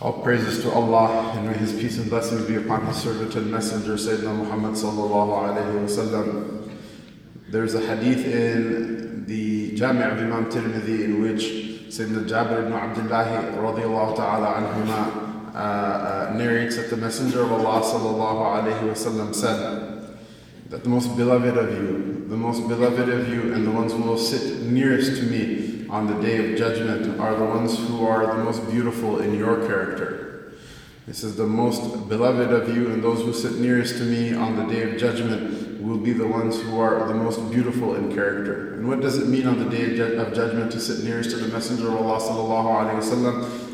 All praises to Allah and may His peace and blessings be upon His servant and messenger Sayyidina Muhammad sallallahu alayhi wasallam. There's a hadith in the Jami' of Imam Tirmidhi in which Sayyidina Jabir ibn Abdullah radiallahu ta'ala anhuma uh, uh, narrates that the messenger of Allah sallallahu alayhi wasallam said that the most beloved of you, the most beloved of you and the ones who will sit nearest to me on the day of judgment are the ones who are the most beautiful in your character. This is the most beloved of you, and those who sit nearest to me on the day of judgment will be the ones who are the most beautiful in character. And what does it mean on the day of judgment to sit nearest to the Messenger of Allah?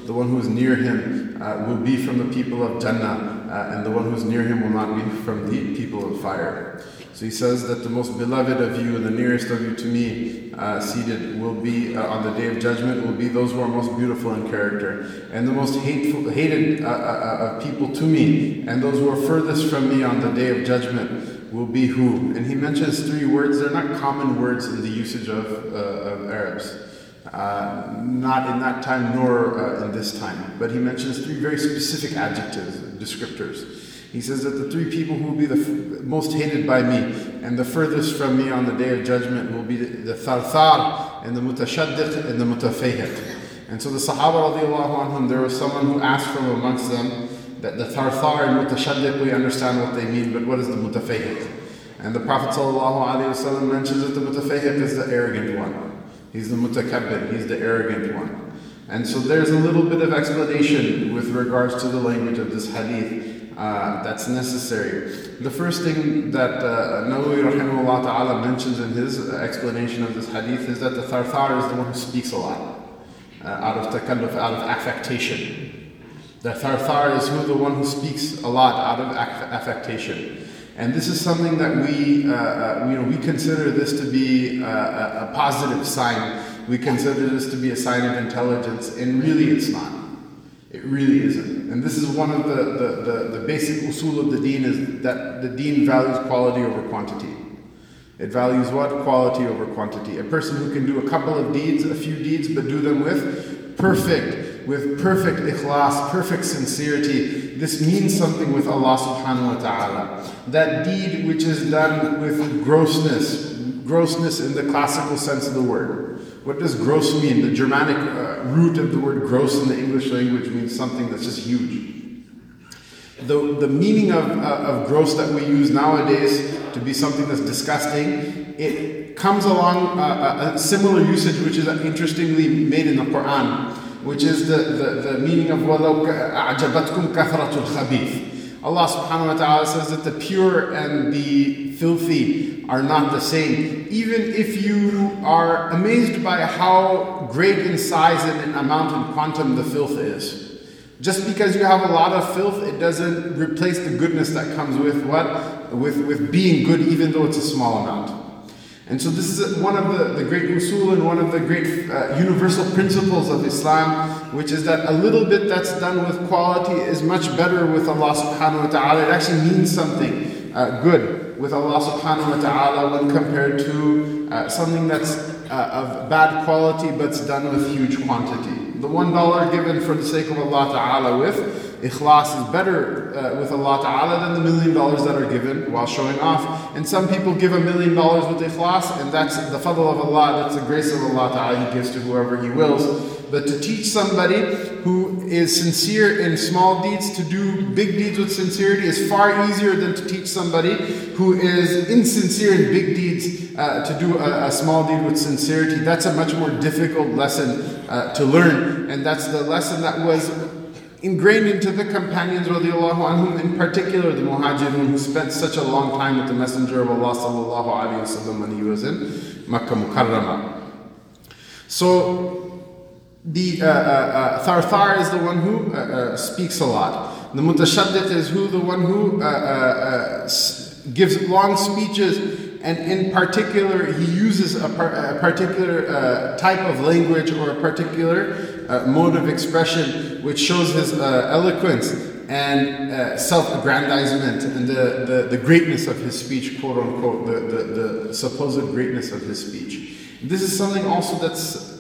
The one who is near him uh, will be from the people of Jannah, uh, and the one who is near him will not be from the people of fire. So he says that the most beloved of you and the nearest of you to me uh, seated will be uh, on the day of judgment will be those who are most beautiful in character, and the most hateful, hated uh, uh, uh people to me, and those who are furthest from me on the day of judgment will be who? And he mentions three words. They're not common words in the usage of, of Arabs. Uh, not in that time nor uh, in this time. But he mentions three very specific adjectives, descriptors. He says that the three people who will be the f- most hated by me and the furthest from me on the day of judgment will be the, the tharthar and the mutashaddiq and the mutafayhiq. And so the Sahaba anhum, there was someone who asked from amongst them that the tharthar and mutashaddiq, we understand what they mean, but what is the mutafayhiq? And the Prophet ﷺ mentions that the mutafayhiq is the arrogant one. He's the mutakabbir, he's the arrogant one. And so there's a little bit of explanation with regards to the language of this hadith uh, that's necessary. The first thing that uh, rahimahullah ta'ala mentions in his explanation of this hadith is that the tharthar is the one who speaks a lot, uh, out of takalluf, out of affectation. The tharthar is who the one who speaks a lot out of affectation. And this is something that we, uh, uh, you know, we consider this to be uh, a, a positive sign. We consider this to be a sign of intelligence, and really it's not. It really isn't. And this is one of the, the, the, the basic usul of the deen is that the deen values quality over quantity. It values what? Quality over quantity. A person who can do a couple of deeds, a few deeds, but do them with perfect, with perfect ikhlas, perfect sincerity. This means something with Allah subhanahu wa ta'ala. That deed which is done with grossness, grossness in the classical sense of the word what does gross mean? The Germanic uh, root of the word gross in the English language means something that's just huge. The, the meaning of, uh, of gross that we use nowadays to be something that's disgusting, it comes along uh, a, similar usage which is interestingly made in the Quran, which is the, the, the meaning of وَلَوْ أَعْجَبَتْكُمْ كَثْرَةُ الْخَبِيثِ Allah subhanahu wa ta'ala says that the pure and the filthy are not the same. Even if you are amazed by how great in size and in amount and quantum the filth is. Just because you have a lot of filth, it doesn't replace the goodness that comes with what? With, with being good, even though it's a small amount. And so this is one of the, the great usul and one of the great uh, universal principles of Islam, which is that a little bit that's done with quality is much better with Allah subhanahu wa ta'ala. It actually means something uh, good with Allah subhanahu wa ta'ala when compared to uh, something that's uh, of bad quality but's done with huge quantity. The one dollar given for the sake of Allah ta'ala with Ikhlas is better uh, with Allah Ta'ala than the million dollars that are given while showing off. And some people give a million dollars with Ikhlas, and that's the fadl of Allah, that's the grace of Allah Ta'ala, He gives to whoever He wills. But to teach somebody who is sincere in small deeds to do big deeds with sincerity is far easier than to teach somebody who is insincere in big deeds uh, to do a, a, small deed with sincerity. That's a much more difficult lesson uh, to learn. And that's the lesson that was ingrained into the companions radiallahu anhum, in particular the muhajirun who spent such a long time with the Messenger of Allah sallallahu alayhi wasallam when he was in Makkah Mukarramah. So the uh, uh, uh, Tharthar is the one who uh, uh, speaks a lot. The Mutashaddiq is who the one who gives long speeches and in particular, he uses a, par- a particular type of language or a particular mode of expression which shows his eloquence and uh, self-aggrandizement and the, the, the, greatness of his speech, quote unquote, the, the, the supposed greatness of his speech. This is something also that's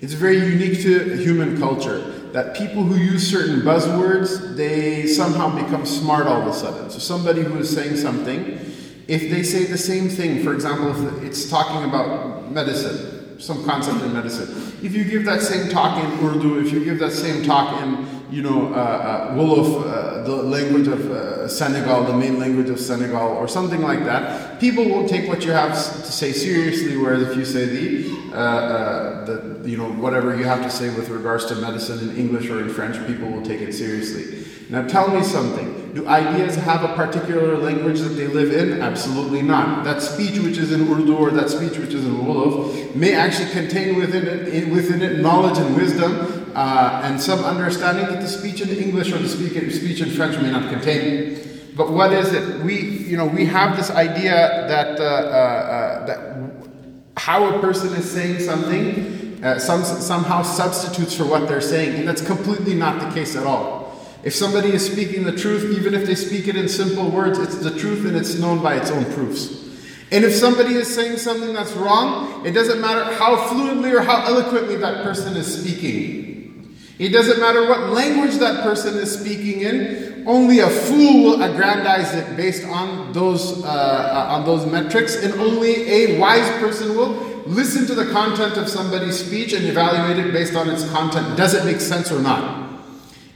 it's very unique to human culture that people who use certain buzzwords, they somehow become smart all of a sudden. So somebody who is saying something, if they say the same thing, for example, if it's talking about medicine, some concept in medicine, if you give that same talk in Urdu, if you give that same talk in, you know, uh, uh, Wolof, uh, the language of uh, Senegal, the main language of Senegal, or something like that, people won't take what you have to say seriously. Whereas if you say the, uh, uh, the, you know, whatever you have to say with regards to medicine in English or in French, people will take it seriously. Now, tell me something. Do ideas have a particular language that they live in? Absolutely not. That speech which is in Urdu or that speech which is in Wolof may actually contain within it, within it knowledge and wisdom uh, and some understanding that the speech in English or the speech in French may not contain. But what is it? We, you know, we have this idea that, uh, uh, uh that how a person is saying something uh, some, somehow substitutes for what they're saying, and that's completely not the case at all. If somebody is speaking the truth, even if they speak it in simple words, it's the truth and it's known by its own proofs. And if somebody is saying something that's wrong, it doesn't matter how fluently or how eloquently that person is speaking. It doesn't matter what language that person is speaking in. Only a fool will aggrandize it based on those uh, on those metrics, and only a wise person will listen to the content of somebody's speech and evaluate it based on its content. Does it make sense or not?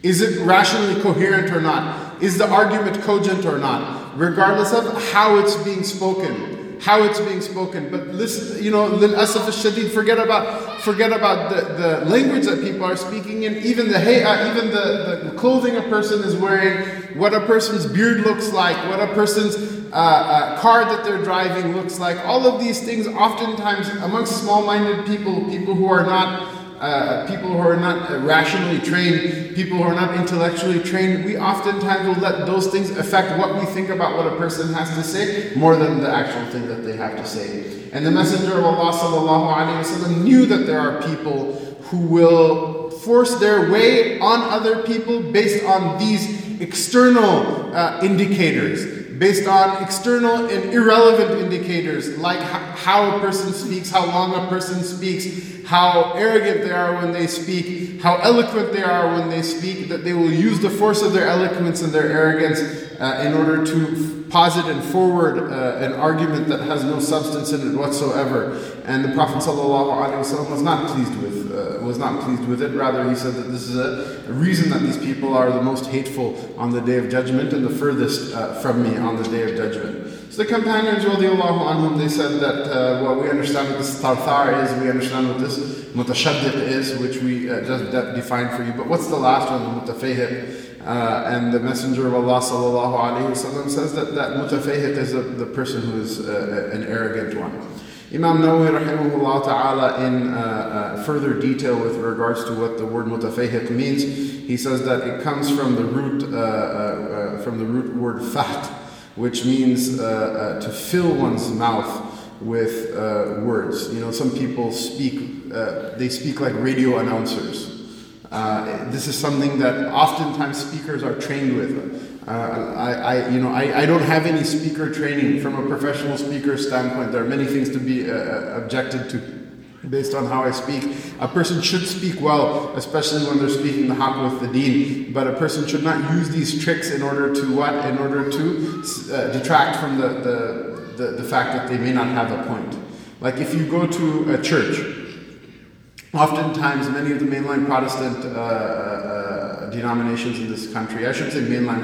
Is it rationally coherent or not? Is the argument cogent or not? Regardless of how it's being spoken, how it's being spoken. But listen, you know, asaf shadid, forget about forget about the, the language that people are speaking in, even the hey, uh, even the, the clothing a person is wearing, what a person's beard looks like, what a person's uh, uh, car that they're driving looks like. All of these things, oftentimes amongst small-minded people, people who are not uh, people who are not rationally trained, people who are not intellectually trained, we oftentimes will let those things affect what we think about what a person has to say more than the actual thing that they have to say. And the Messenger of Allah وسلم, knew that there are people who will force their way on other people based on these external uh, indicators based on external and irrelevant indicators like how a person speaks, how long a person speaks, how arrogant they are when they speak, how eloquent they are when they speak, that they will use the force of their eloquence and their arrogance uh, in order to posit and forward uh, an argument that has no substance in it whatsoever. And the Prophet ﷺ was not pleased with was not pleased with it. Rather, he said that this is a, a, reason that these people are the most hateful on the day of judgment and the furthest uh, from me on the day of judgment. So the companions, radiallahu anhum, they said that, uh, well, we understand what this tharthar is, we understand what this mutashaddiq is, which we uh, just defined for you. But what's the last one, the mutafayhiq? Uh, and the Messenger of Allah sallallahu says that that mutafayhiq is a, the person who is uh, an arrogant one. Imam Nawawi rahimahullah ta'ala in uh, uh, further detail with regards to what the word mutafayhiq means, he says that it comes from the root uh, uh, from the root word fat, which means to fill one's mouth with words. You know, some people speak they speak like radio announcers. Uh, this is something that oftentimes speakers are trained with. Uh, I, I, you know, I, I don't have any speaker training from a professional speaker standpoint. There are many things to be uh, uh, objected to based on how I speak. A person should speak well, especially when they're speaking the haqq with the deen, but a person should not use these tricks in order to what? In order to uh, detract from the, the, the, the fact that they may not have a point. Like if you go to a church, Oftentimes, many of the mainline Protestant uh, uh, denominations in this country, I should say mainline,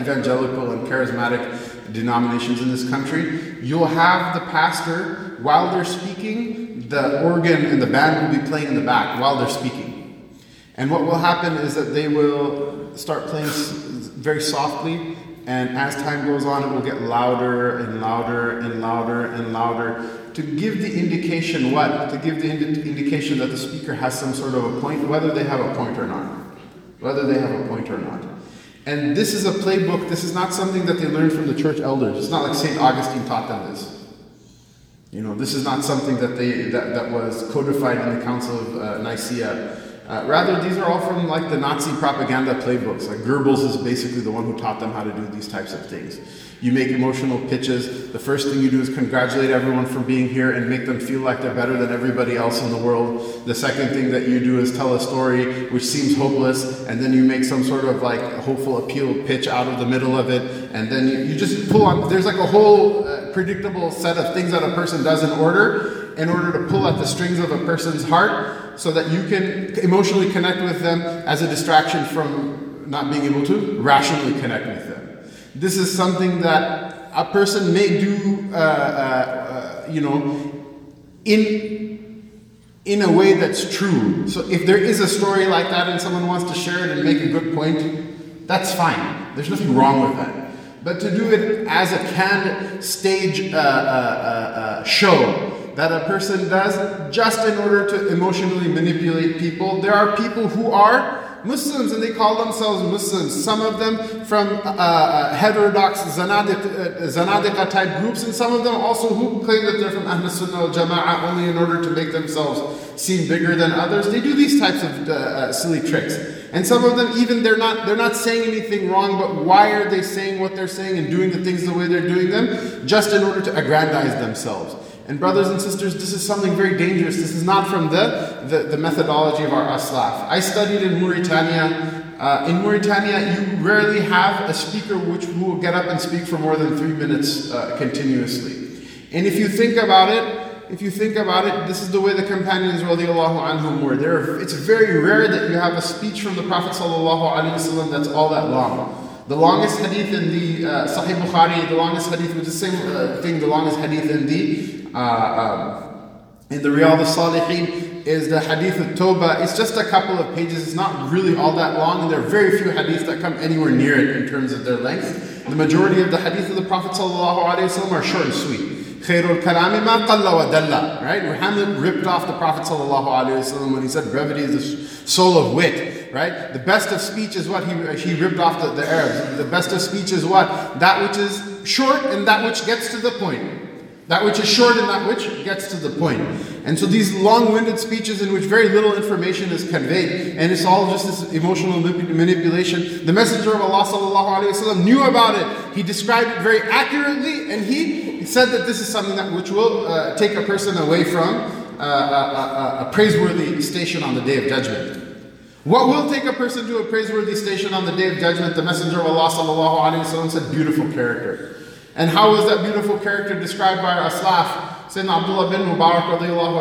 evangelical and charismatic denominations in this country, you'll have the pastor, while they're speaking, the organ and the band will be playing in the back while they're speaking. And what will happen is that they will start playing very softly, and as time goes on, it will get louder and louder and louder and louder to give the indication what? To give the indi- indication that the speaker has some sort of a point, whether they have a point or not. Whether they have a point or not. And this is a playbook, this is not something that they learned from the church elders. It's not like St. Augustine taught them this. You know, this is not something that they that, that was codified in the Council of uh, Nicaea. Uh, rather, these are all from like the Nazi propaganda playbooks. Like Goebbels is basically the one who taught them how to do these types of things. You make emotional pitches. The first thing you do is congratulate everyone for being here and make them feel like they're better than everybody else in the world. The second thing that you do is tell a story which seems hopeless, and then you make some sort of like hopeful appeal pitch out of the middle of it, and then you, you just pull on. There's like a whole uh, predictable set of things that a person does in order in order to pull at the strings of a person's heart so that you can emotionally connect with them as a distraction from not being able to rationally connect with them. This is something that a person may do, uh, uh, uh, you know, in, in a way that's true. So if there is a story like that and someone wants to share it and make a good point, that's fine. There's nothing wrong with that. But to do it as a canned stage uh, uh, uh, show that a person does just in order to emotionally manipulate people, there are people who are Muslims and they call themselves Muslims. Some of them from uh, uh, heterodox uh, type groups, and some of them also who claim that they're from Ahl Sunnah al Jama'ah only in order to make themselves seem bigger than others. They do these types of uh, silly tricks. And some of them even they're not they're not saying anything wrong, but why are they saying what they're saying and doing the things the way they're doing them? Just in order to aggrandize themselves. And brothers and sisters, this is something very dangerous. This is not from the, the, the methodology of our aslaf. I studied in Mauritania. Uh, in Mauritania, you rarely have a speaker which will get up and speak for more than three minutes uh, continuously. And if you think about it, if you think about it, this is the way the companions radiallahu anhum were. There, it's very rare that you have a speech from the Prophet sallallahu alaihi wasallam that's all that long. The longest hadith in the uh, Sahih Bukhari, the longest hadith was the same uh, thing, the longest hadith in the Uh, um, in the Riyadh al-Salihin is the Hadith of Toba. It's just a couple of pages. It's not really all that long, and there are very few hadiths that come anywhere near it in terms of their length. The majority of the hadith of the Prophet ﷺ are short and sweet. Khairul kalami ma qalla wa dalla. Right? Muhammad ripped off the Prophet ﷺ when he said brevity is the soul of wit. Right? The best of speech is what he, he ripped off the, the Arabs. The best of speech is what? That which is short and that which gets to the point. That which is short and that which gets to the point. And so these long-winded speeches in which very little information is conveyed, and it's all just this emotional manipulation. The Messenger of Allah وسلم, knew about it. He described it very accurately, and he said that this is something that which will uh, take a person away from uh, a, a, a praiseworthy station on the Day of Judgment. What will take a person to a praiseworthy station on the Day of Judgment? The Messenger of Allah وسلم, said, beautiful character. And how was that beautiful character described by Aslaf? Sayyidina Abdullah bin Mubarak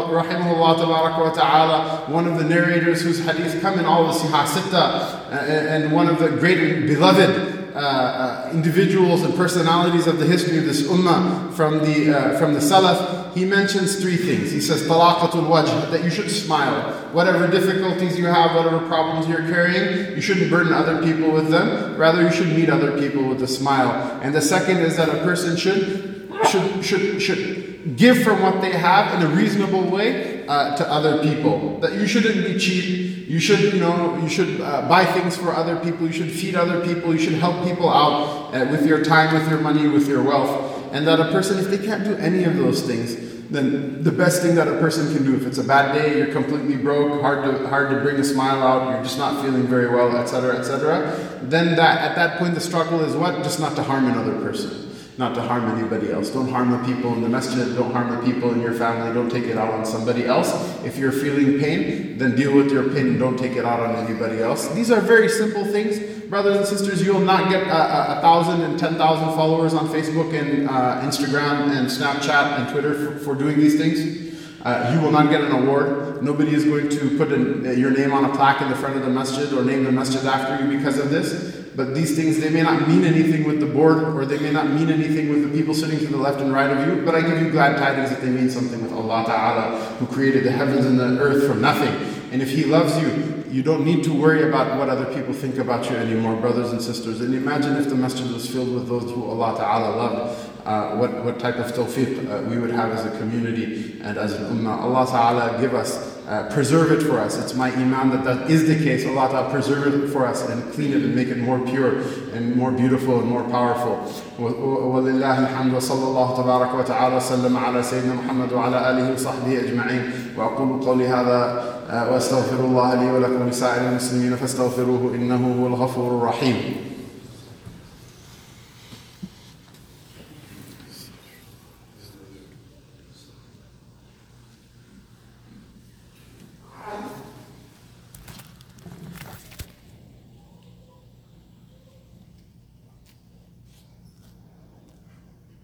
rahimahullah ta'ala, one of the narrators whose hadith come in all the Sihah Sitta, uh, uh, and one of the great beloved uh, uh, individuals and personalities of the history of this ummah from the, uh, from the Salaf, he mentions three things. He says, talaqatul wajh, that you should smile. Whatever difficulties you have, whatever problems you're carrying, you shouldn't burden other people with them. Rather, you should meet other people with a smile. And the second is that a person should, should, should, should give from what they have in a reasonable way uh, to other people. That you shouldn't be cheap you should, you know, you should uh, buy things for other people. You should feed other people. You should help people out uh, with your time, with your money, with your wealth. And that a person, if they can't do any of those things, then the best thing that a person can do, if it's a bad day, you're completely broke, hard to hard to bring a smile out, you're just not feeling very well, etc., etc., then that at that point the struggle is what? Just not to harm another person not to harm anybody else. Don't harm the people in the masjid, don't harm the people in your family, don't take it out on somebody else. If you're feeling pain, then deal with your pain, don't take it out on anybody else. These are very simple things. Brothers and sisters, you'll not get a, a, thousand and ten thousand followers on Facebook and uh, Instagram and Snapchat and Twitter for, for doing these things. Uh, you will not get an award. Nobody is going to put a, your name on a plaque in the front of the masjid or name the masjid after you because of this. But these things, they may not mean anything with the board or they may not mean anything with the people sitting to the left and right of you, but I give you glad tidings that they mean something with Allah Ta'ala, who created the heavens and the earth from nothing. And if He loves you, you don't need to worry about what other people think about you anymore, brothers and sisters. And imagine if the masjid was filled with those who Allah Ta'ala loved. Uh, what, what type of tawfiq uh, we would have as a community and as an ummah. Allah Ta'ala give us uh, preserve it for us. It's my iman that that is the case. Allah Ta'ala preserve it for us and clean it and make it more pure and more beautiful and more powerful. ولله الحمد وصلى الله تبارك وتعالى وسلم على سيدنا محمد وعلى آله وصحبه أجمعين وأقول قولي هذا وأستغفر الله لي ولكم ولسائر المسلمين فاستغفروه إنه هو الغفور الرحيم